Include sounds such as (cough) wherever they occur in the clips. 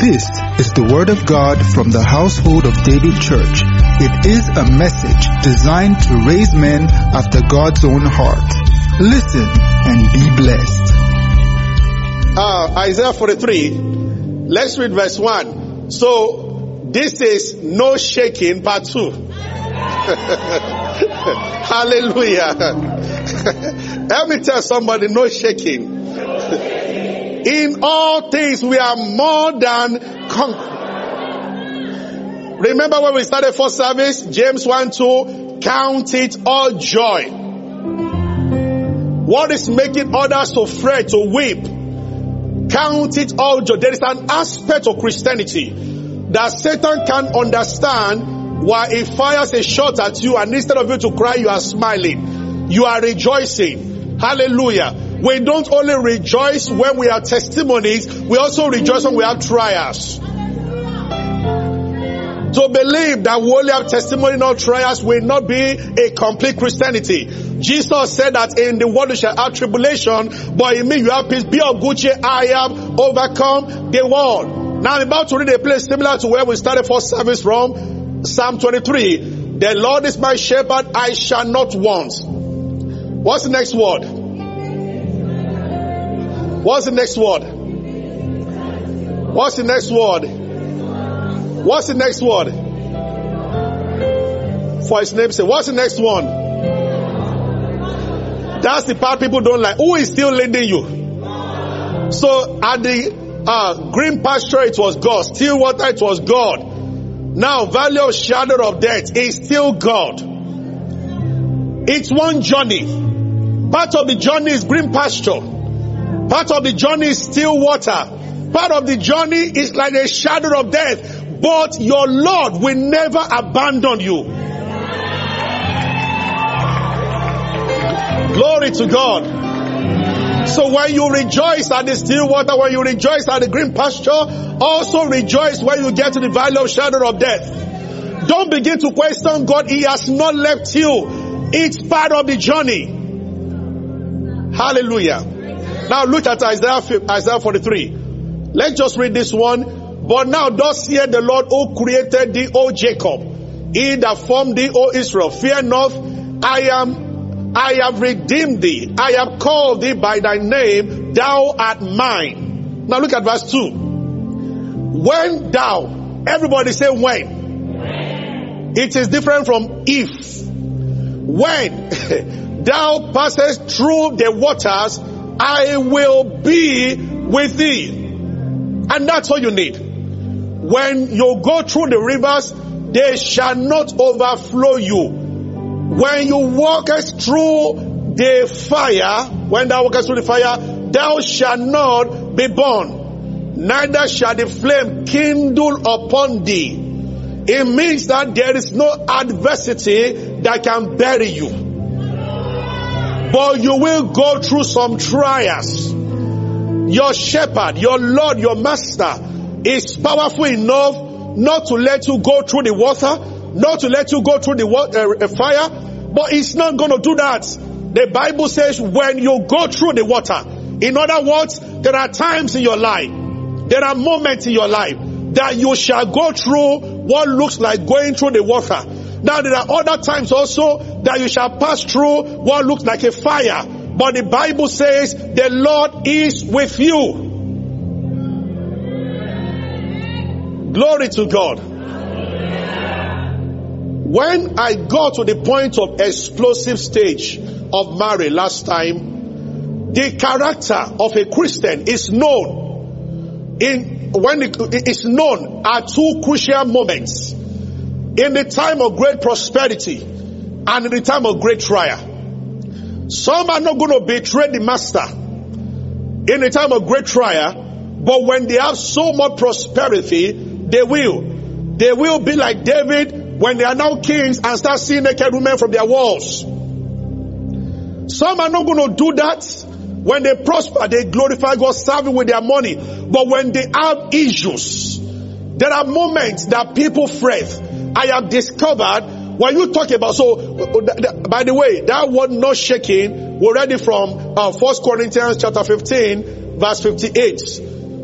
This is the Word of God from the household of David Church. It is a message designed to raise men after God's own heart. Listen and be blessed. Uh, Isaiah 43. Let's read verse 1. So, this is no shaking part 2. (laughs) Hallelujah. (laughs) Let me tell somebody, no shaking. (laughs) In all things, we are more than conquerors. Remember when we started first service, James 1 2, count it all joy. What is making others to fret, to weep? Count it all joy. There is an aspect of Christianity that Satan can understand why he fires a shot at you and instead of you to cry, you are smiling. You are rejoicing. Hallelujah. We don't only rejoice when we have testimonies, we also rejoice when we have trials. To believe that we only have testimony, not trials, will not be a complete Christianity. Jesus said that in the world you shall have tribulation, but in me you have peace. Be of good cheer. I have overcome the world. Now I'm about to read a place similar to where we started first service from. Psalm 23. The Lord is my shepherd, I shall not want. What's the next word? What's the next word? What's the next word? What's the next word? For his name's sake. What's the next one? That's the part people don't like. Who is still leading you? So at the uh, green pasture it was God. Still water it was God. Now valley of shadow of death is still God. It's one journey. Part of the journey is green pasture. Part of the journey is still water. Part of the journey is like a shadow of death. But your Lord will never abandon you. Glory to God. So when you rejoice at the still water, when you rejoice at the green pasture, also rejoice when you get to the valley of shadow of death. Don't begin to question God. He has not left you. It's part of the journey. Hallelujah. Now look at Isaiah, Isaiah 43. Let's just read this one. But now thus hear the Lord who created thee, O Jacob. He that formed thee, O Israel. Fear not, I am, I have redeemed thee. I have called thee by thy name. Thou art mine. Now look at verse 2. When thou, everybody say when. It is different from if. When (laughs) thou passest through the waters, I will be with thee. And that's all you need. When you go through the rivers, they shall not overflow you. When you walk through the fire, when thou walkest through the fire, thou shalt not be burned, neither shall the flame kindle upon thee. It means that there is no adversity that can bury you. But you will go through some trials. Your shepherd, your Lord, your master is powerful enough not to let you go through the water, not to let you go through the water, uh, fire, but it's not going to do that. The Bible says when you go through the water, in other words, there are times in your life, there are moments in your life that you shall go through what looks like going through the water. Now there are other times also that you shall pass through what looks like a fire. But the Bible says the Lord is with you. Glory to God. When I got to the point of explosive stage of marriage last time, the character of a Christian is known in when it is known at two crucial moments in the time of great prosperity and in the time of great trial. Some are not going to betray the master in the time of great trial, but when they have so much prosperity, they will. They will be like David when they are now kings and start seeing naked women from their walls. Some are not going to do that. When they prosper, they glorify God serving with their money. But when they have issues, there are moments that people fret. I have discovered when you talk about, so, by the way, that word not shaking, we're ready from uh, 1 Corinthians chapter 15, verse 58.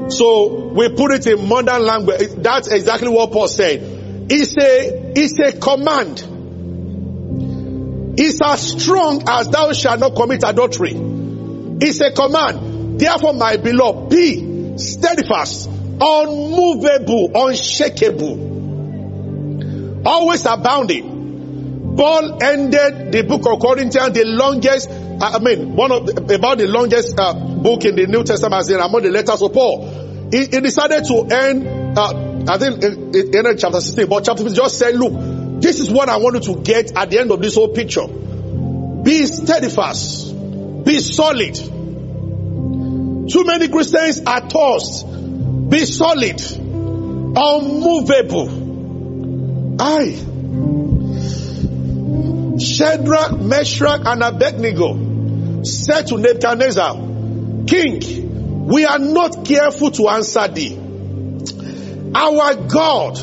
So we put it in modern language. That's exactly what Paul said. It's a, it's a command. It's as strong as thou shalt not commit adultery. It's a command. Therefore, my beloved, be steadfast, unmovable, unshakable, always abounding. Paul ended the book of Corinthians, the longest, I mean, one of the, about the longest uh, book in the New Testament as in among the letters of Paul. He, he decided to end, uh, I think, in, in chapter 16, but chapter 15 just said, look, this is what I want you to get at the end of this whole picture. Be steadfast. Be solid. Too many Christians are tossed. Be solid. Unmovable. Aye. Shadrach, Meshach, and Abednego said to Nebuchadnezzar, King, we are not careful to answer thee. Our God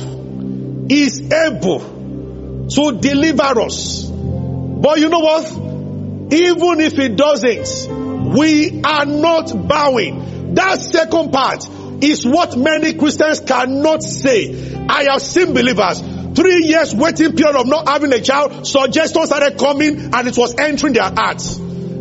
is able to deliver us. But you know what? Even if he doesn't, we are not bowing. That second part is what many Christians cannot say. I have seen believers three years waiting period of not having a child, suggestions started coming and it was entering their hearts.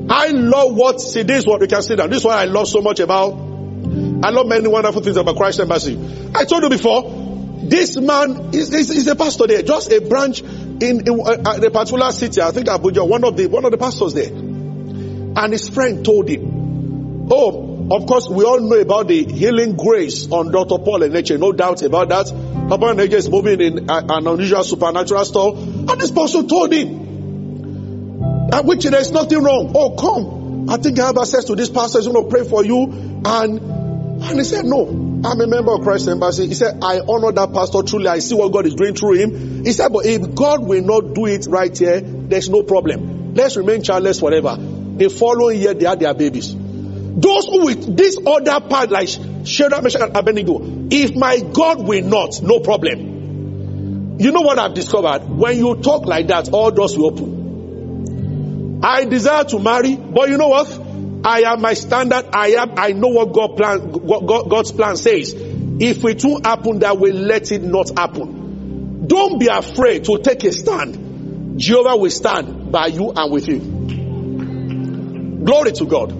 I love what, see this is what we can see now. This is what I love so much about. I love many wonderful things about Christ Embassy. I told you before, this man is, is, is a pastor there, just a branch in, in uh, a particular city. I think Abuja, one of the, one of the pastors there. And his friend told him, oh, of course, we all know about the healing grace on Dr. Paul and nature, no doubt about that. Papa and is moving in an unusual supernatural store. And this person told him, at which there's nothing wrong. Oh, come. I think I have access to this pastor. He's going to pray for you. And, and he said, no, I'm a member of Christ Embassy. He said, I honor that pastor truly. I see what God is doing through him. He said, but if God will not do it right here, there's no problem. Let's remain childless forever. The following year, they had their babies. Those who with this other part, like Shadrach, Meshach, and Abednego, if my God will not, no problem. You know what I've discovered? When you talk like that, all doors will open. I desire to marry, but you know what? I am my standard. I am. I know what God plan. God, God's plan says. If it will happen, that will let it not happen. Don't be afraid to take a stand. Jehovah will stand by you and with you. Glory to God.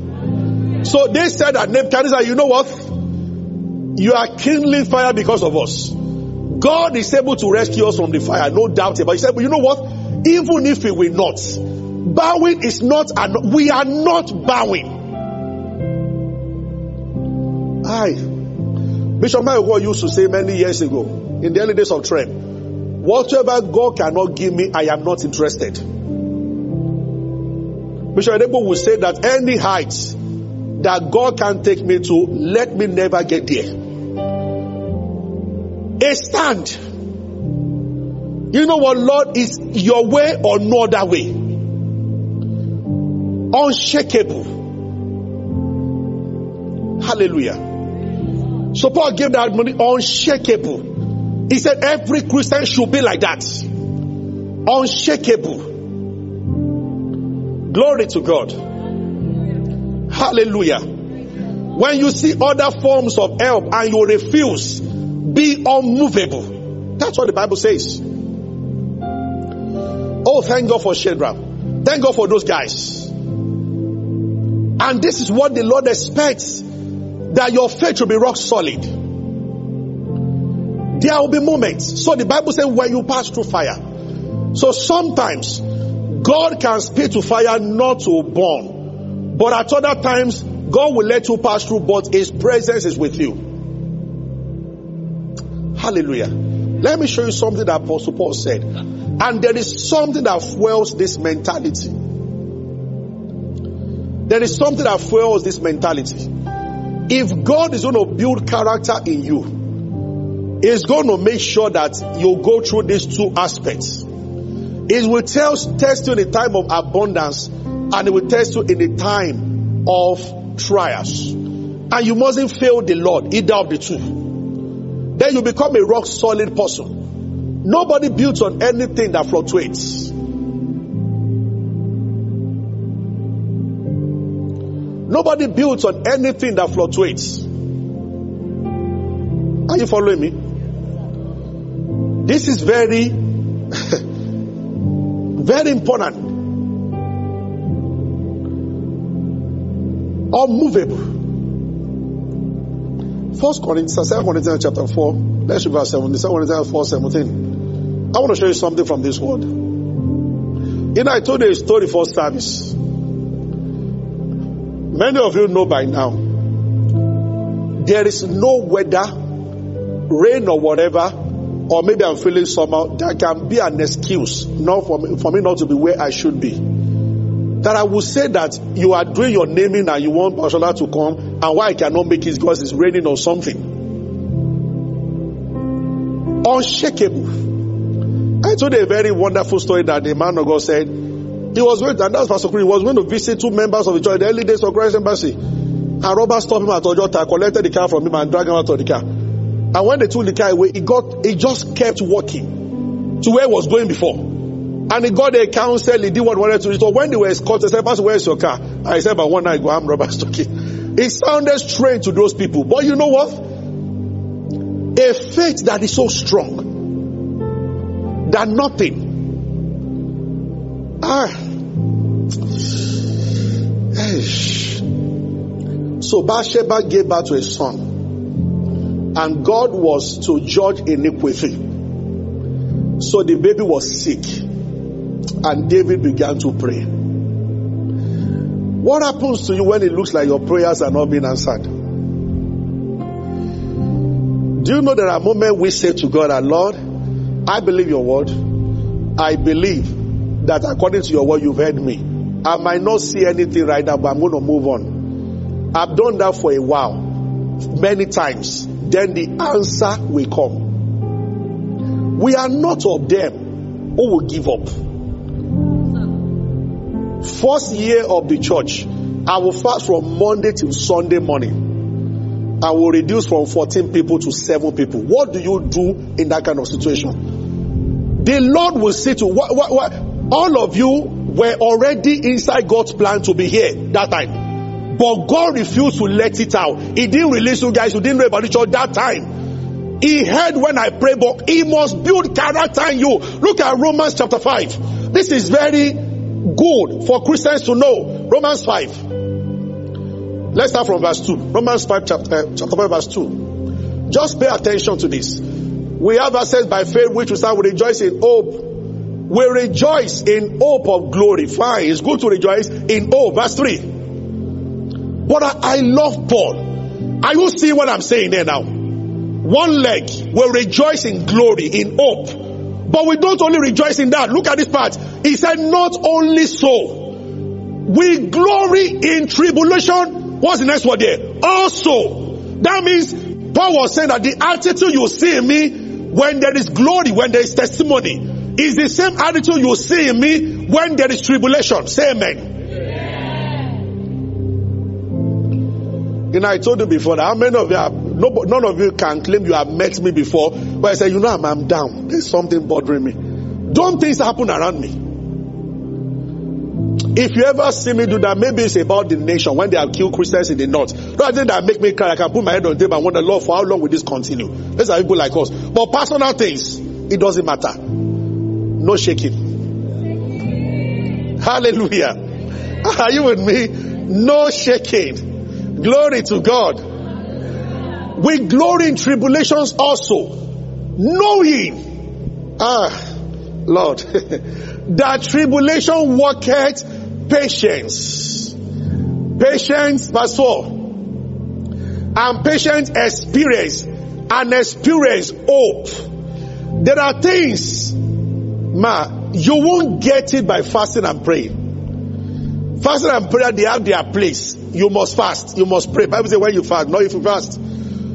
So they said that Nebuchadnezzar, you know what? You are kindling fire because of us. God is able to rescue us from the fire, no doubt about it. He said, but you know what? Even if He will not, bowing is not, an, we are not bowing. I, Bishop Michael used to say many years ago, in the early days of Trem, whatever God cannot give me, I am not interested. Bishop Oyedepo will say that any heights that God can take me to, let me never get there. A stand. You know what, Lord, is your way or no other way. Unshakable. Hallelujah. So Paul gave that money unshakable. He said every Christian should be like that. Unshakable. Glory to God. Hallelujah. When you see other forms of help and you refuse, be unmovable. That's what the Bible says. Oh, thank God for Shadrach. Thank God for those guys. And this is what the Lord expects that your faith will be rock solid. There will be moments. So the Bible says when you pass through fire. So sometimes God can speak to fire not to burn. But at other times, God will let you pass through, but His presence is with you. Hallelujah. Let me show you something that Apostle Paul said. And there is something that fuels this mentality. There is something that fuels this mentality. If God is going to build character in you, He's going to make sure that you go through these two aspects. It will tell, test you in a time of abundance and it will test you in a time of trials. And you mustn't fail the Lord, either of the two. Then you become a rock solid person. Nobody builds on anything that fluctuates. Nobody builds on anything that fluctuates. Are you following me? This is very, (laughs) very important. Unmovable. First Corinthians, Second Corinthians chapter 4, let's read verse 17, 2 Corinthians 4, 17. I want to show you something from this word. You know, I told you a story for service. Many of you know by now, there is no weather, rain or whatever, or maybe I'm feeling somehow, that can be an excuse not for me, for me not to be where I should be. That I will say that you are doing your naming and you want Pastor to come, and why I cannot make it because it's raining or something. Unshakable. I told a very wonderful story that the man of God said. He was going, and that's Pastor he was going to visit two members of the church, the early days of Christ Embassy. And robbers stopped him at Ojota, collected the car from him and dragged him out of the car. And when they took the car away, he got, he just kept walking to where he was going before. And he got a counsel, he did what he wanted to do. So when they were escorted, they said, Pastor, where's your car? I said, but one night, go, I'm robbers talking. It sounded strange to those people. But you know what? A faith that is so strong that nothing. Ah. So Bathsheba gave birth to a son, and God was to judge iniquity. So the baby was sick, and David began to pray. What happens to you when it looks like your prayers are not being answered? Do you know there are moments we say to God, our Lord, I believe your word. I believe that according to your word, you've heard me. I might not see anything right now, but I'm going to move on. I've done that for a while, many times. Then the answer will come. We are not of them who will give up. First year of the church, I will fast from Monday till Sunday morning. I will reduce from 14 people to 7 people. What do you do in that kind of situation? The Lord will say to what, what, what, all of you were already inside God's plan to be here that time. But God refused to let it out. He didn't release you guys who didn't know about the church that time. He heard when I pray, but he must build character in you. Look at Romans chapter 5. This is very good for Christians to know. Romans 5. Let's start from verse 2. Romans 5 chapter, uh, chapter 5 verse 2. Just pay attention to this. We have access by faith which we start, we rejoice in hope. We rejoice in hope of glory. Fine. It's good to rejoice in hope. Verse 3. But I, I love Paul. Are you seeing what I'm saying there now? One leg will rejoice in glory, in hope. But we don't only rejoice in that. Look at this part. He said, not only so. We glory in tribulation. What's the next word there? Also. That means Paul was saying that the attitude you see in me when there is glory, when there is testimony, is the same attitude you see in me when there is tribulation. Say amen. You know, I told you before that how many of you have, no, none of you can claim you have met me before, but I said, you know, I'm, I'm down. There's something bothering me. Don't things happen around me. If you ever see me do that, maybe it's about the nation when they have killed Christians in the north. Don't think that make me cry. I can put my head on the table and wonder, Lord, for how long will this continue? These are people like us. But personal things, it doesn't matter. No shaking. Hallelujah. Are you with me? No shaking. Glory to God. We glory in tribulations also, knowing, ah, Lord, (laughs) that tribulation worketh patience. Patience, verse 4. And patience experience, and experience hope. There are things, ma, you won't get it by fasting and praying. Fasting and prayer, they have their place. You must fast. You must pray. Bible says when you fast, not if you fast.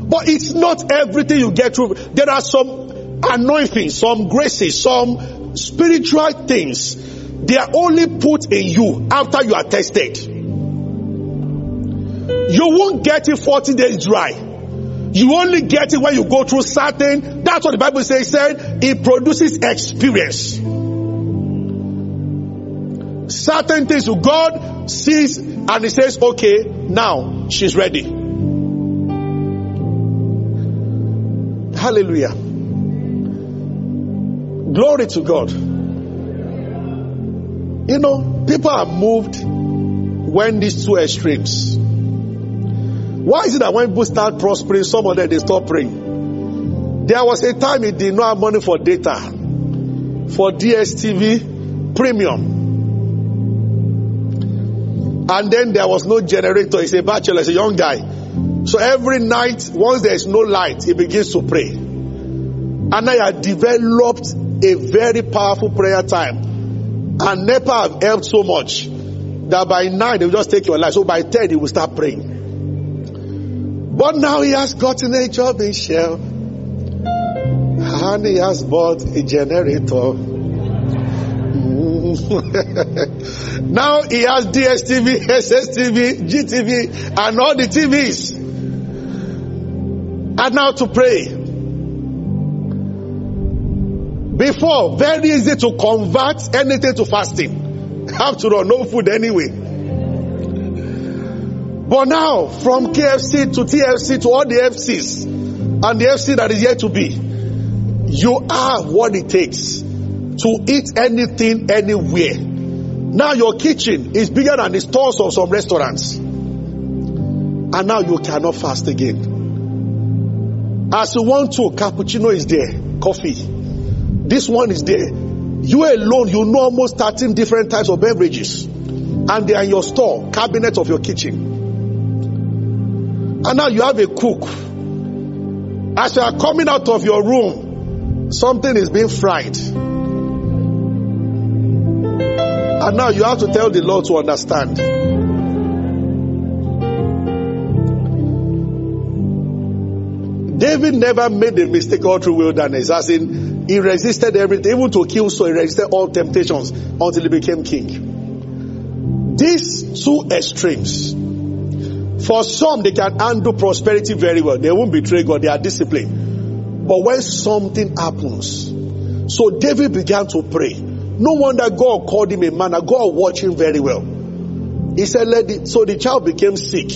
But it's not everything you get through. There are some anointings, some graces, some spiritual things. They are only put in you after you are tested. You won't get it 40 days dry. You only get it when you go through certain. That's what the Bible says. Said it produces experience. Certain things to God sees and He says, "Okay, now she's ready." Hallelujah. Glory to God. You know, people are moved when these two extremes. Why is it that when people start prospering, some of them they stop praying? There was a time he did not have money for data, for DSTV premium. And then there was no generator. He's a bachelor, he's a young guy. So every night, once there is no light, he begins to pray. And I had developed a very powerful prayer time. And NEPA have helped so much that by nine, they will just take your life. So by 10, he will start praying. But now he has gotten a job in Shell. And he has bought a generator. (laughs) now he has DSTV, SSTV, GTV, and all the TVs. And now to pray. Before, very easy to convert anything to fasting. (laughs) Have to run no food anyway. But now, from KFC to TFC to all the FCs and the FC that is yet to be, you have what it takes to eat anything anywhere. Now your kitchen is bigger than the stores of some restaurants. And now you cannot fast again. As you want to, cappuccino is there, coffee. This one is there. You alone, you know almost 13 different types of beverages. And they are in your store, cabinet of your kitchen. And now you have a cook. As you are coming out of your room, something is being fried. And now you have to tell the Lord to understand. David never made the mistake all through wilderness, as in he resisted everything, even to kill so he resisted all temptations until he became king. These two extremes, for some they can handle prosperity very well. They won't betray God, they are disciplined. But when something happens, so David began to pray. No wonder God called him a man. God watched him very well. He said, Let it, so the child became sick.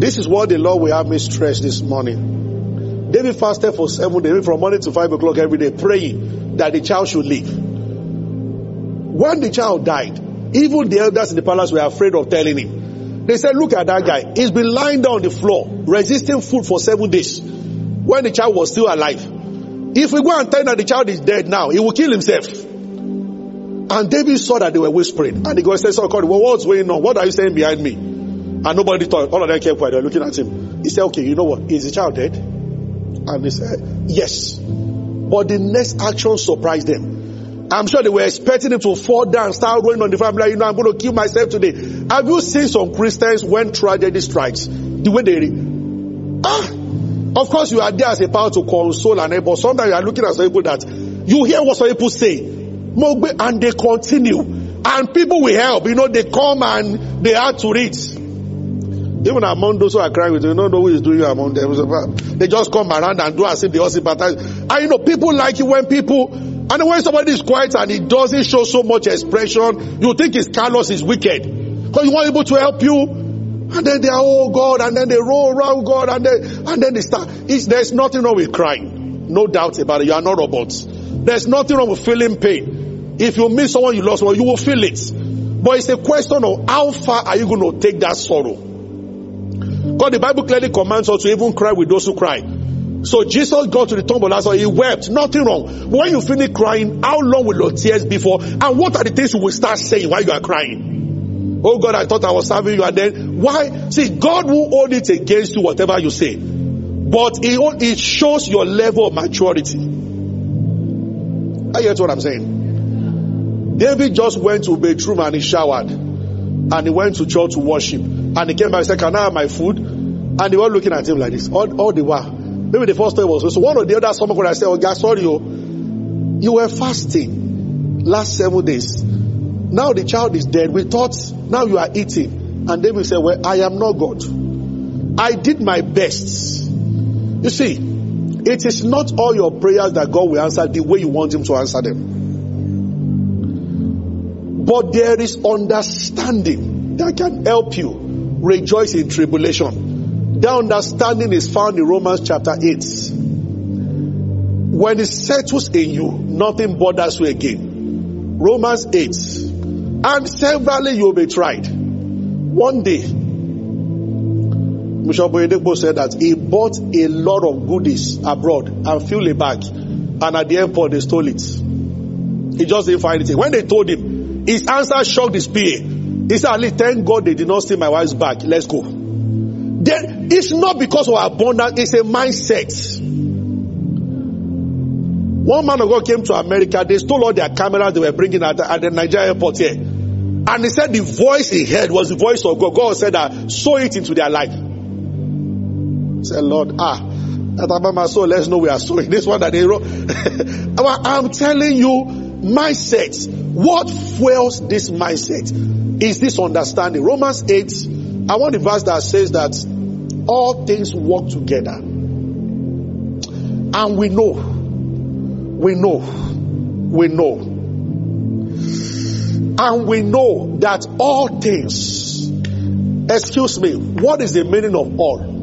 This is what the Lord will have me stress this morning. David fasted for seven days, from morning to five o'clock every day, praying that the child should live. When the child died, even the elders in the palace were afraid of telling him. They said, Look at that guy. He's been lying down on the floor, resisting food for seven days when the child was still alive. If we go and tell that the child is dead now, he will kill himself. And David saw that they were whispering. And the guy said, So, well, what's going on? What are you saying behind me? And nobody thought, all of them kept quiet. They're looking at him. He said, Okay, you know what? Is the child dead? And he said, Yes. But the next action surprised them. I'm sure they were expecting him to fall down, start rolling on the family. Like, you know, I'm going to kill myself today. Have you seen some Christians when tragedy strikes? The way they, ah, of course you are there as a power to console and help, but sometimes you are looking at some people that you hear what some people say, and they continue, and people will help. You know, they come and they add to it. Even among those who are crying with you, don't know who is doing you among them. They just come around and do as if they all sympathize. And you know, people like it when people, and when somebody is quiet and he doesn't show so much expression, you think he's callous he's wicked. Because you want people to help you. And then they are, oh God, and then they roll around God, and then, and then they start. It's, there's nothing wrong with crying. No doubt about it. You are not robots. There's nothing wrong with feeling pain. If you miss someone you lost, well, you will feel it. But it's a question of how far are you going to take that sorrow? God, the Bible clearly commands us to even cry with those who cry. So Jesus got to the tomb of Lazarus, he wept, nothing wrong. When you finish crying, how long will your tears be for? And what are the things you will start saying while you are crying? Oh God, I thought I was serving you and then, why? See, God will hold it against you, whatever you say. But it, it shows your level of maturity. I get what I'm saying? David just went to bedroom and he showered. And he went to church to worship. And he came back and said, Can I have my food? And they were looking at him like this. All, all the while. Maybe the first time was so one or the other someone could have said, Oh God, sorry, you, you were fasting last seven days. Now the child is dead. We thought now you are eating. And David said, Well, I am not God. I did my best. You see, it is not all your prayers that God will answer the way you want Him to answer them. But there is understanding that can help you rejoice in tribulation That understanding is found in Romans chapter 8. When it settles in you, nothing bothers you again. Romans 8. And severally you will be tried. One day, Bishop Oyedepo said that he bought a lot of goodies abroad and filled a bag. And at the airport, they stole it. He just didn't find anything. When they told him, his answer shocked his PA. He said, Ali, thank God they did not steal my wife's bag. Let's go. Then it's not because of abundance, it's a mindset. One man of God came to America, they stole all their cameras they were bringing at the, at the Nigeria airport here. And he said the voice he heard was the voice of God. God said that, sow it into their life. He said, Lord, ah, that my soul, let's know we are sowing. (laughs) This one that they wrote. (laughs) I'm telling you, mindset. What fuels this mindset is this understanding. Romans 8, I want the verse that says that all things work together. And we know, we know, we know, and we know that all things, excuse me, what is the meaning of all?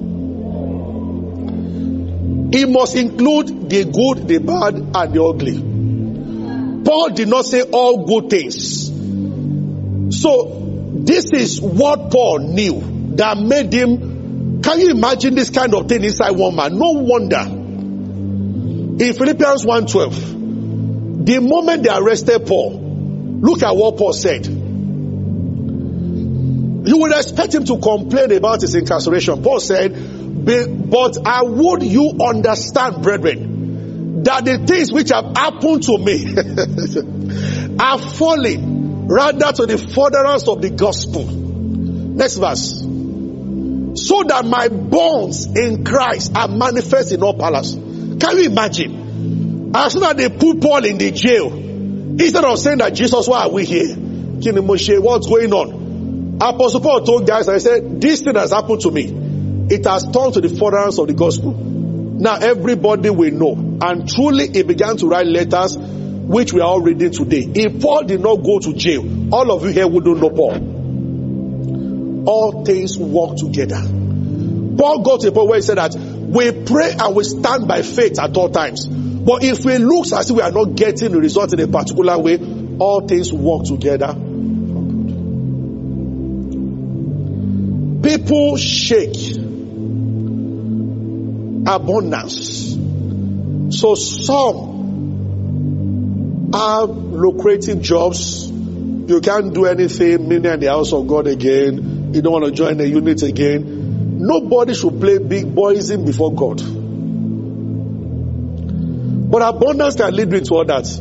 It must include the good, the bad, and the ugly. Paul did not say all good things. So, this is what Paul knew that made him. Can you imagine this kind of thing inside one man? No wonder. In Philippians 1:12, the moment they arrested Paul, look at what Paul said. You would expect him to complain about his incarceration. Paul said, But I would you understand, brethren, that the things which have happened to me (laughs) are falling rather to the furtherance of the gospel. Next verse. So that my bonds in Christ are manifest in all palace. Can you imagine? As soon as they put Paul in the jail, instead of saying that Jesus, why are we here? King Moshe, What's going on? Apostle Paul told guys, I said, this thing has happened to me. It has turned to the furtherance of the gospel. Now everybody will know. And truly he began to write letters which we are all reading today. If Paul did not go to jail, all of you here wouldn't know Paul. All things work together. Paul got to a point where he said that we pray and we stand by faith at all times. But if we look as if we are not getting the result in a particular way, all things work together. People shake abundance. So some have lucrative jobs. You can't do anything, meaning in the house of God again. You don't want to join the unit again. Nobody should play big boyism before God. But abundance can lead you to others.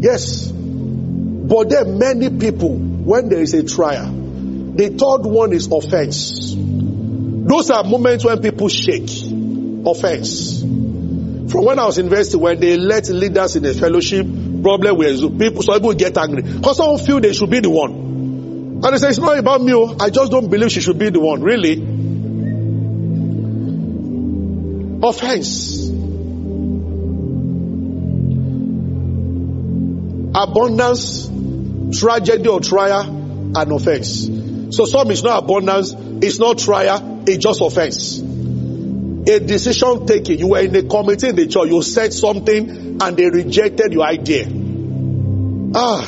Yes. But there are many people, when there is a trial, the third one is offense. Those are moments when people shake. Offense. From when I was in university, when they let leaders in a fellowship, problem with people, some people get angry. Because some feel they should be the one. And they say, it's not about me. Oh. I just don't believe she should be the one. Really? Offense. Abundance, tragedy or trial, and offense. So some is not abundance, it's not trial, it's just offense. A decision taken, you were in a committee in the church, you said something and they rejected your idea. Ah.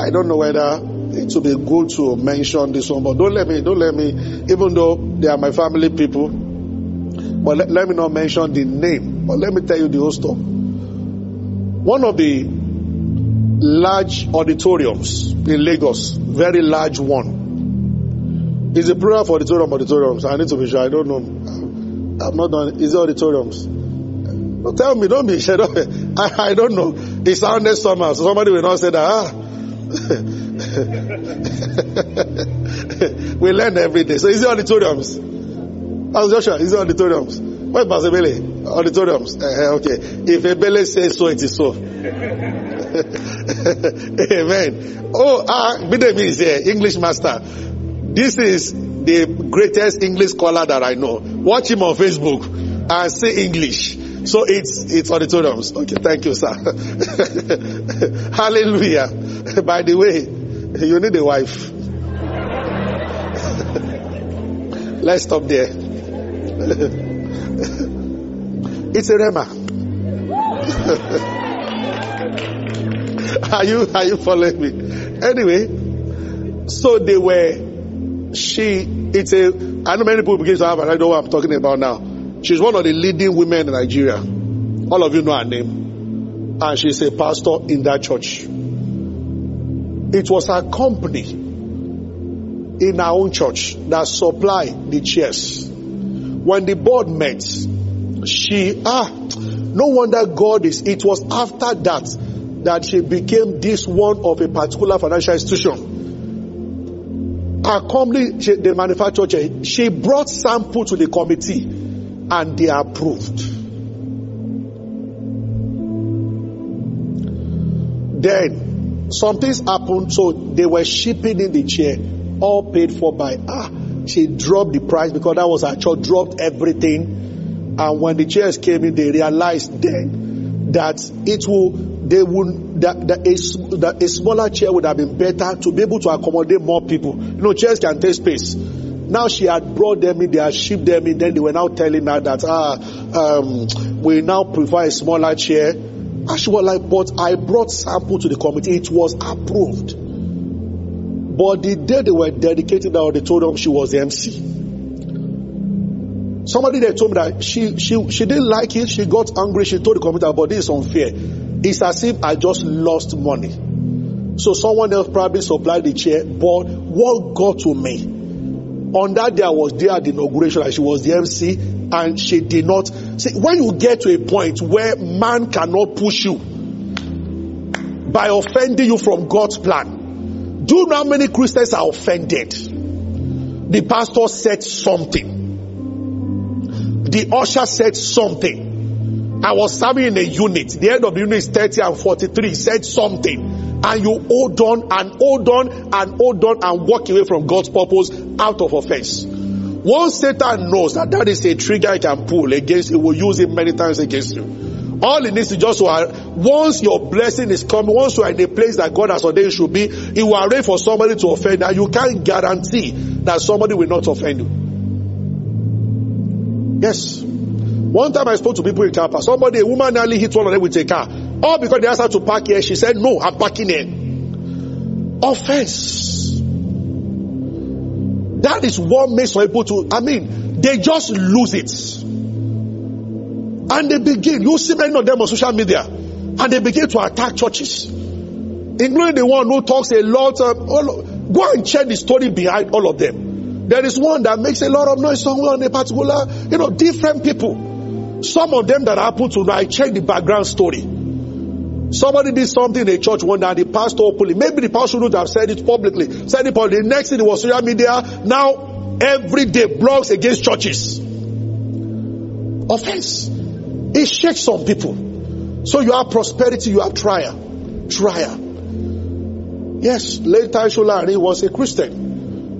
I don't know whether it would be good to mention this one, but don't let me, don't let me, even though they are my family people, but let, let me not mention the name, but let me tell you the whole story. One of the large auditoriums in Lagos, very large one. Is a plural for auditorium auditoriums. I need to be sure. I don't know. I'm not done. Is it auditoriums? No, tell me, don't be (laughs) sure. I, I don't know. It sounded somehow. So somebody will not say that. Ah. (laughs) we learn every day. So is it auditoriums? Pastor Joshua, is it auditoriums? Where's Pastor Bele? Auditoriums. Uh, okay. If a Bele says so, it is so. (laughs) Amen. Oh, ah, Bidemi is here, English master. This is the greatest English scholar that I know. Watch him on Facebook and say English. So it's it's auditoriums. Okay, thank you, sir. (laughs) Hallelujah. (laughs) By the way, you need a wife. Let's stop there. It's a rhema. (laughs) are you are you following me? Anyway, so they were she it's a I know many people begin to have and I know what I'm talking about now. She's one of the leading women in Nigeria. All of you know her name. And she's a pastor in that church. It was her company in our own church that supplied the chairs. When the board met, she ah no wonder God is it was after that that she became this one of a particular financial institution. Her company, she, the manufacturer, she brought sample to the committee and they approved. Then some things happened, so they were shipping in the chair, all paid for by ah. She dropped the price because that was her church, dropped everything. And when the chairs came in, they realized then that it will, they would, that, that, a, that a smaller chair would have been better to be able to accommodate more people. You know, chairs can take space. Now she had brought them in, they had shipped them in, then they were now telling her that, ah, um, we now prefer a smaller chair. And she was like, but I brought sample to the committee, it was approved. But the day they were dedicating that, they told she was the MC. Somebody there told me that she, she, she didn't like it, she got angry, she told the committee, but this is unfair. It's as if I just lost money. So someone else probably supplied the chair, but what got to me, on that day I was there at the inauguration and she was the MC and she did not see when you get to a point where man cannot push you by offending you from God's plan. Do you know how many Christians are offended? The pastor said something. The usher said something. I was serving in a unit. The end of the unit is 30 and 43 said something. And you hold on and hold on and hold on and walk away from God's purpose out of offense. Once Satan knows that that is a trigger he can pull against, he will use it many times against you. All it needs is just once your blessing is coming, once you are in a place that God has ordained you should be, He will arrange for somebody to offend you. You can't guarantee that somebody will not offend you. Yes. One time I spoke to people in campus. Somebody, a woman nearly hit one of them with a car. All because they asked her to park here. She said, No, I'm parking here. Offense. That is what makes some people to, I mean, they just lose it. And they begin, you see many of them on social media, and they begin to attack churches, including the one who talks a lot. Of, all, go and check the story behind all of them. There is one that makes a lot of noise somewhere on a particular, you know, different people. Some of them that happen to know, I check the background story. Somebody did something in a church one day, the pastor openly, maybe the pastor would have said it publicly, said it publicly. The next thing it was social media. Now, every day, blogs against churches. Offense. It shakes some people. So you have prosperity, you have trial. Trial. Yes, later Sholari was a Christian.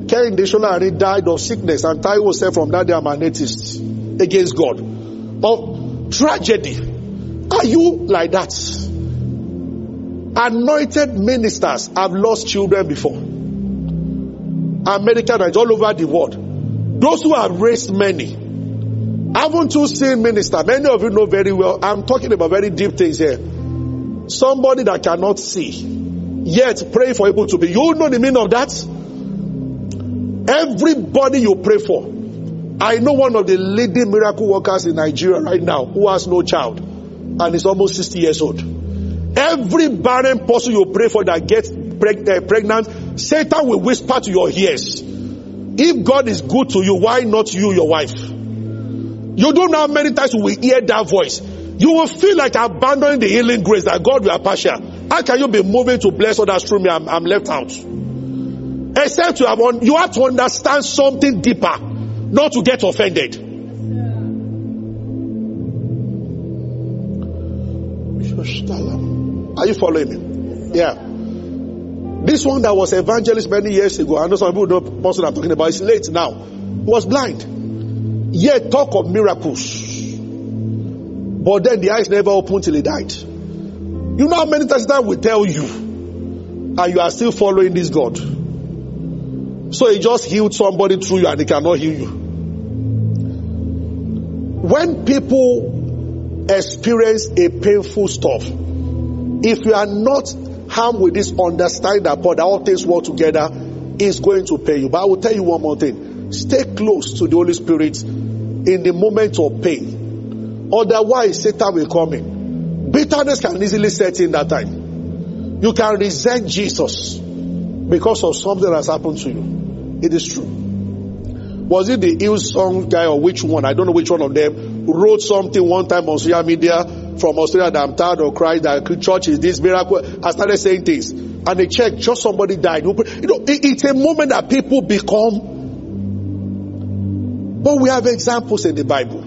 Kehinde Sholari died of sickness and Taiwo said from that day I'm an atheist against God. Of tragedy. Are you like that? Anointed ministers have lost children before. American and all over the world. Those who have raised many. Haven't you seen minister? Many of you know very well. I'm talking about very deep things here. Somebody that cannot see, yet pray for people to be. You know the meaning of that? Everybody you pray for. I know one of the leading miracle workers in Nigeria right now who has no child and is almost 60 years old. Every barren person you pray for that gets uh, pregnant, Satan will whisper to your ears. If God is good to you, why not you, your wife? You don't know how many times will hear that voice. You will feel like abandoning the healing grace that God will partial. How can you be moving to bless others through me? I'm, I'm left out. Except you have, you have to understand something deeper, not to get offended. Are you following me? Yeah. This one that was evangelist many years ago, I know some people know the person I'm talking about, is late now, He was blind. Yet talk of miracles. But then the eyes never opened till he died. You know how many times that will tell you, and you are still following this God. So he just healed somebody through you and he cannot heal you. When people experience a painful stuff, if you are not harmed with this understanding that that all things work together, is going to pay you. But I will tell you one more thing. Stay close to the Holy Spirit in the moment of pain. Otherwise, Satan will come in. Bitterness can easily set in that time. You can resent Jesus because of something that has happened to you. It is true. Was it the Hillsong guy or which one? I don't know which one of them wrote something one time on social media from Australia that I'm tired of crying that church is this miracle. I started saying things and they check just somebody died. You know, it's a moment that people become. But we have examples in the Bible.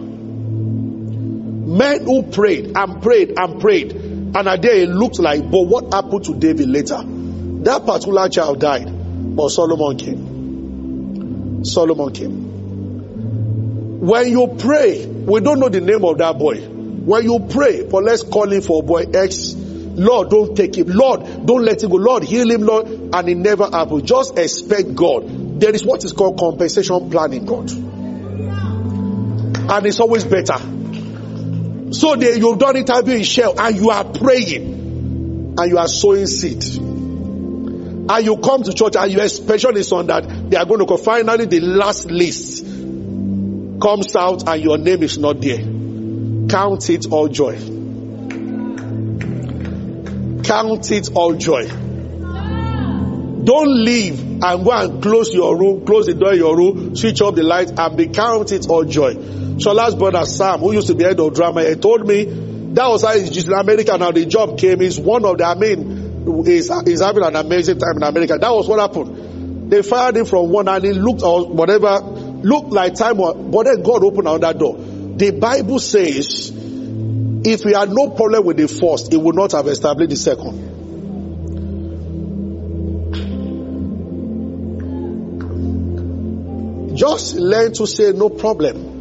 Men who prayed and prayed and prayed, and it looked like, but what happened to David later? That particular child died, but Solomon came. Solomon came. When you pray, we don't know the name of that boy. When you pray, but let's call him for boy X Lord, don't take him. Lord, don't let him go. Lord, heal him, Lord. And it never happened. Just expect God. There is what is called compensation plan in God. And it's always better. So they, you've done interview in Shell and you are praying and you are sowing seed. And you come to church and your expectation is on that they are going to go. Finally, the last list comes out and your name is not there. Count it all joy. Count it all joy. Don't leave and go and close your room, close the door your room, switch off the light and be count it all joy. Shola's brother Sam, who used to be head of drama, he told me that was how he's just in America now. The job came. He's one of the, I mean, he's, he's having an amazing time in America. That was what happened. They fired him from one and he looked or whatever, looked like time, but then God opened another door. The Bible says if we had no problem with the first, it would not have established the second. Just learn to say no problem.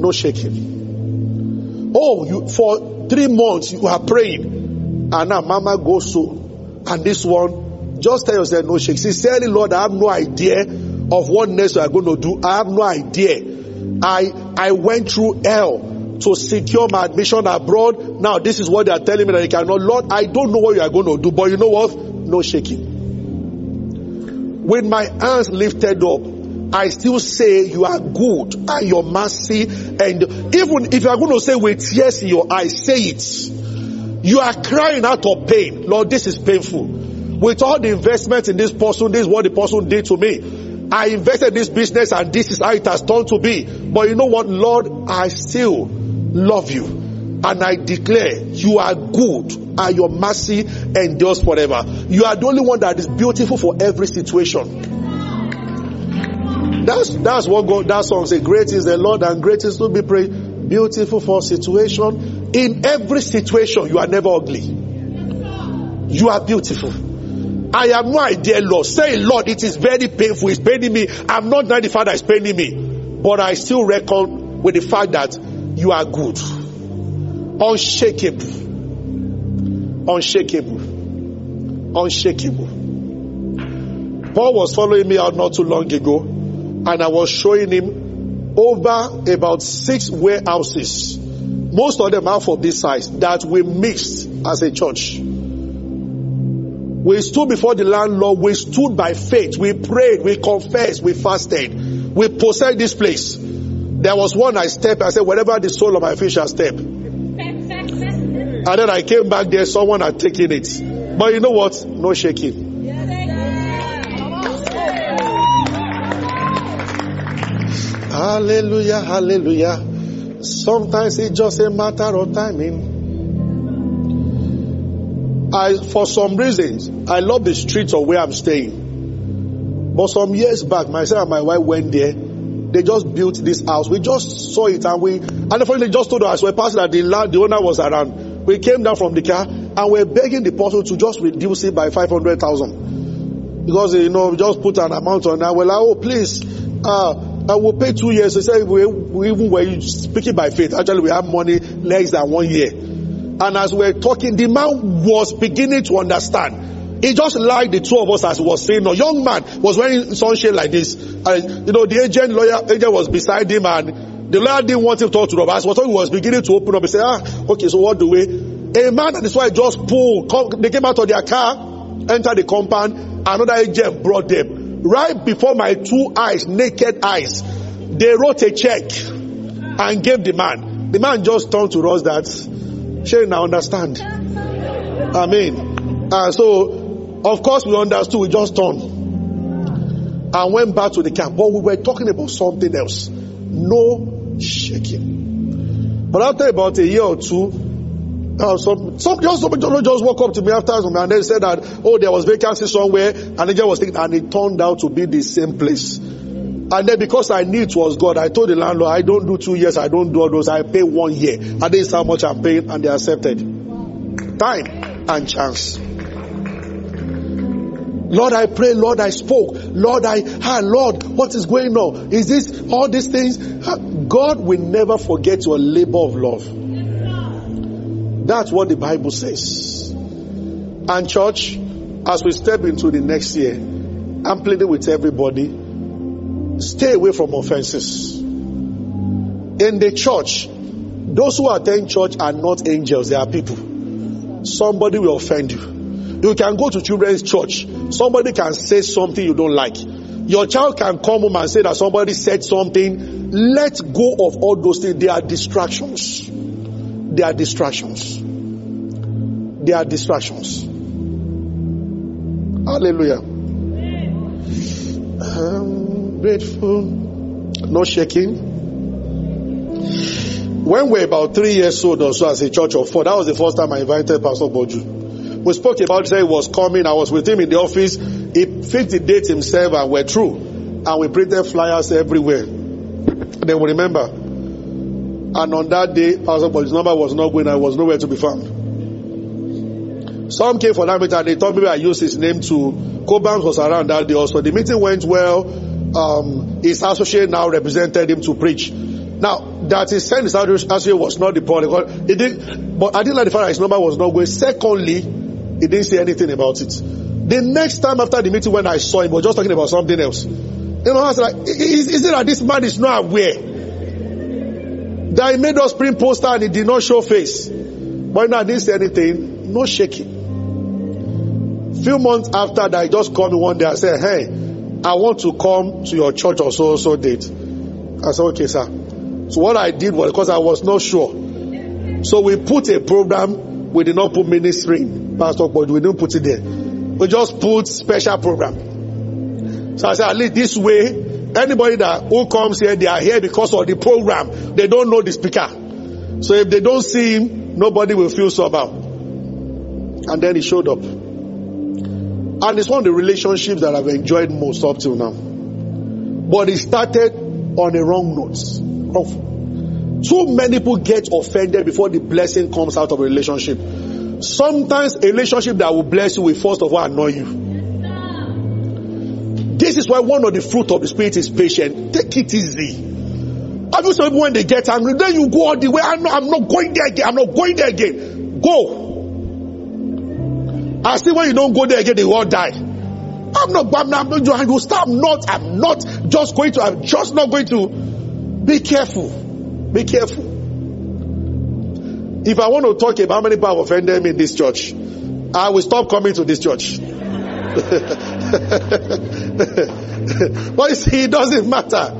No shaking. Oh, you for three months you are praying, and now mama goes so, and this one, just tell yourself no shaking. Sincerely, Lord, I have no idea of what next you are going to do. I have no idea. I I went through hell to secure my admission abroad. Now, this is what they are telling me that I cannot. Lord, I don't know what you are going to do, but you know what? No shaking. With my hands lifted up, I still say you are good and your mercy. And even if you are going to say with tears in your eyes, say it. You are crying out of pain. Lord, this is painful. With all the investment in this person, this is what the person did to me. I invested this business and this is how it has turned to be. But you know what, Lord, I still love you. And I declare you are good and your mercy endures forever. You are the only one that is beautiful for every situation. That's that's what God that song says. Great is the Lord and great is to be praised. Beautiful for situation. In every situation, you are never ugly. You are beautiful. I have no idea, Lord. Say, Lord, it is very painful. It's paining me. I'm not that the Father is paining me. But I still reckon with the fact that you are good. Unshakable. Unshakable. Unshakable. Paul was following me out not too long ago, and I was showing him over about six warehouses. Most of them are of this size that we mixed as a church. We stood before the landlord, we stood by faith, we prayed, we confessed, we fasted, we possessed this place. There was one I stepped, I said, wherever the sole of my feet shall step. (laughs) And then I came back there, someone had taken it. But you know what? No shaking. Hallelujah, hallelujah. Sometimes it's just a matter of timing. I, for some reasons, I love the streets of where I'm staying. But some years back, myself and my wife went there they just built this house. We just saw it and we, and unfortunately just told us, we're passing that the, land, the owner was around. We came down from the car and we're begging the person to just reduce it by 500,000. Because, you know, we just put an amount on that. We're like, oh, please, uh, I will pay two years. They said, we, we even were speaking by faith. Actually, we have money less than one year. And as we're talking, the man was beginning to understand. He just lied the two of us as he was saying. A young man was wearing sunshade like this. And, you know, the agent, lawyer, agent was beside him and the lawyer didn't want him to talk to Robert. So he was beginning to open up. He said, ah, okay, so what do we? A man and his wife just pulled. They came out of their car, entered the compound. Another agent brought them. Right before my two eyes, naked eyes, they wrote a check and gave the man. The man just turned to us that, Shane, I understand. I mean, uh, so of course we understood. We just turned and went back to the camp. But we were talking about something else. No shaking. But after about a year or two, uh, some, some, just, somebody just woke up to me after some, and then said that, oh, there was vacancy somewhere, and the just was thinking, and it turned out to be the same place. And then because I knew it was God, I told the landlord, I don't do two years, I don't do all those, I pay one year. And this is how much I'm paying, and they accepted. Time and chance. Lord, I pray, Lord, I spoke. Lord, I, ah, Lord, what is going on? Is this all these things? God will never forget your labor of love. That's what the Bible says. And church, as we step into the next year, I'm pleading with everybody, stay away from offenses. In the church, those who attend church are not angels, they are people. Somebody will offend you. You can go to children's church. Somebody can say something you don't like. Your child can come home and say that somebody said something. Let go of all those things. They are distractions. They are distractions. They are distractions. Hallelujah. I'm grateful. No shaking. When we were about three years old or so as a church of four, that was the first time I invited Pastor Boju. We spoke about it, he was coming. I was with him in the office. He fixed the date himself and we're through. And we printed flyers everywhere. Then we remember. And on that day, Pastor Boju's number was not going, I was nowhere to be found. Some came for that meeting and they thought maybe I used his name to, Cobans was around that day also. The meeting went well. Um, his associate now represented him to preach. Now, that his sent his associate was not the. He did, but I didn't like the fact that his number was not going. Secondly, he didn't say anything about it. The next time after the meeting when I saw him, he was just talking about something else. You know, I was like, is, is it that this man is not aware? That he made us print poster and he did not show face. But I didn't say anything, no shaking. Few months after that, he just called me one day and said, hey, I want to come to your church or so so date. I said, okay, sir. So what I did was because I was not sure. So we put a program, we did not put ministry in, Pastor, but we didn't put it there. We just put special program. So I said, at least this way, anybody that who comes here, they are here because of the program. They don't know the speaker. So if they don't see him, nobody will feel somehow. And then he showed up. And it's one of the relationships that I've enjoyed most up till now. But it started on a wrong note. Too many people get offended before the blessing comes out of a relationship. Sometimes a relationship that will bless you will first of all annoy you. This is why one of the fruit of the spirit is patient. Take it easy. Have you seen when they get angry? Then you go all the way. I'm not, I'm not going there again. I'm not going there again. Go. I see when you don't go there again, they all die. I'm not, I'm not, I'm you stop. Not, I'm not just going to, I'm just not going to. Be careful. Be careful. If I want to talk about how many people have offended me in this church, I will stop coming to this church. (laughs) (laughs) but you see, it doesn't matter.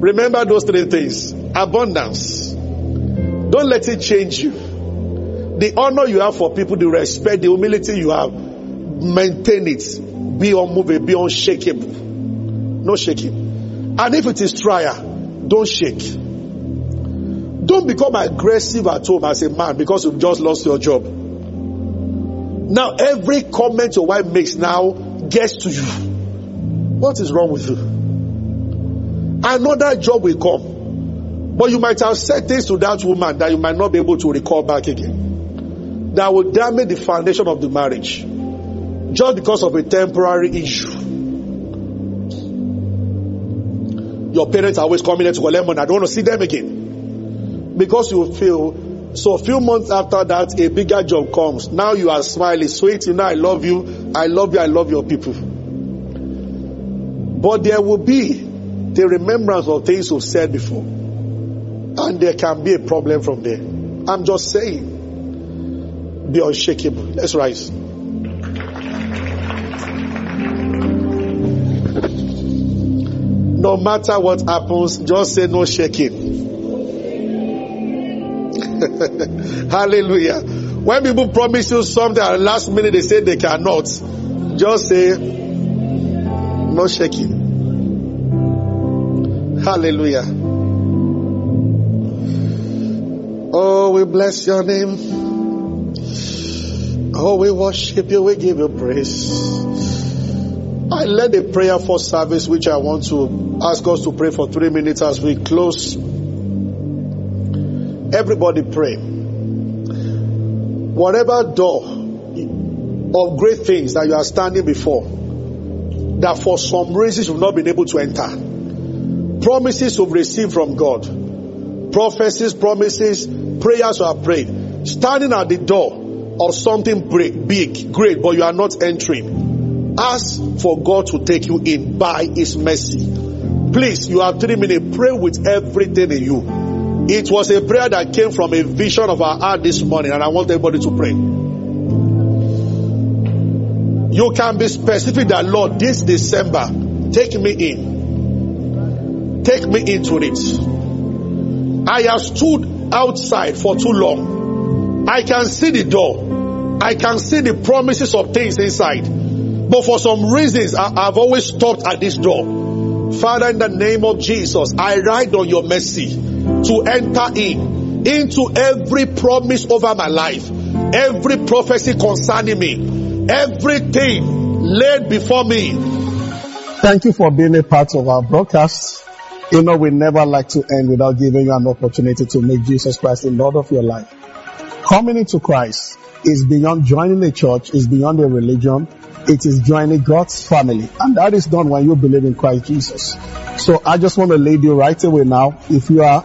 Remember those three things. Abundance. Don't let it change you. The honor you have for people, the respect, the humility you have, maintain it. Be unmovable, be unshakable. No shaking. And if it is trial, don't shake. Don't become aggressive at home as a man because you've just lost your job. Now every comment your wife makes now gets to you. What is wrong with you? Another job will come. But you might have said things to that woman that you might not be able to recall back again. That will damage the foundation of the marriage. Just because of a temporary issue. Your parents are always coming here to collect money. I don't want to see them again. Because you will feel So a few months after that, a bigger job comes. Now you are smiling, sweet, you know, I love you, I love you, I love your people. But there will be the remembrance of things you've said before. And there can be a problem from there. I'm just saying, be unshakable. Let's rise. No matter what happens, just say no shaking. (laughs) Hallelujah. When people promise you something at the last minute they say they cannot, just say no shaking. Hallelujah. Oh, we bless your name. Oh, we worship you. We give you praise. I led a prayer for service, which I want to ask us to pray for three minutes as we close. Everybody pray. Whatever door of great things that you are standing before, that for some reasons you've not been able to enter, promises you've received from God, prophecies, promises, prayers you have prayed, standing at the door of something big, great, but you are not entering. Ask for God to take you in by His mercy. Please, you have three minutes. Pray with everything in you. It was a prayer that came from a vision of our heart this morning, and I want everybody to pray. You can be specific that, Lord, this December, take me in. Take me into it. I have stood outside for too long. I can see the door. I can see the promises of things inside. But for some reasons, I, have always stopped at this door. Father, in the name of Jesus, I ride on your mercy to enter in into every promise over my life, every prophecy concerning me, everything laid before me. Thank you for being a part of our broadcast. You know, we never like to end without giving you an opportunity to make Jesus Christ the Lord of your life. Coming into Christ is beyond joining a church, is beyond a religion. It is joining God's family. And that is done when you believe in Christ Jesus. So I just want to lead you right away now. If you are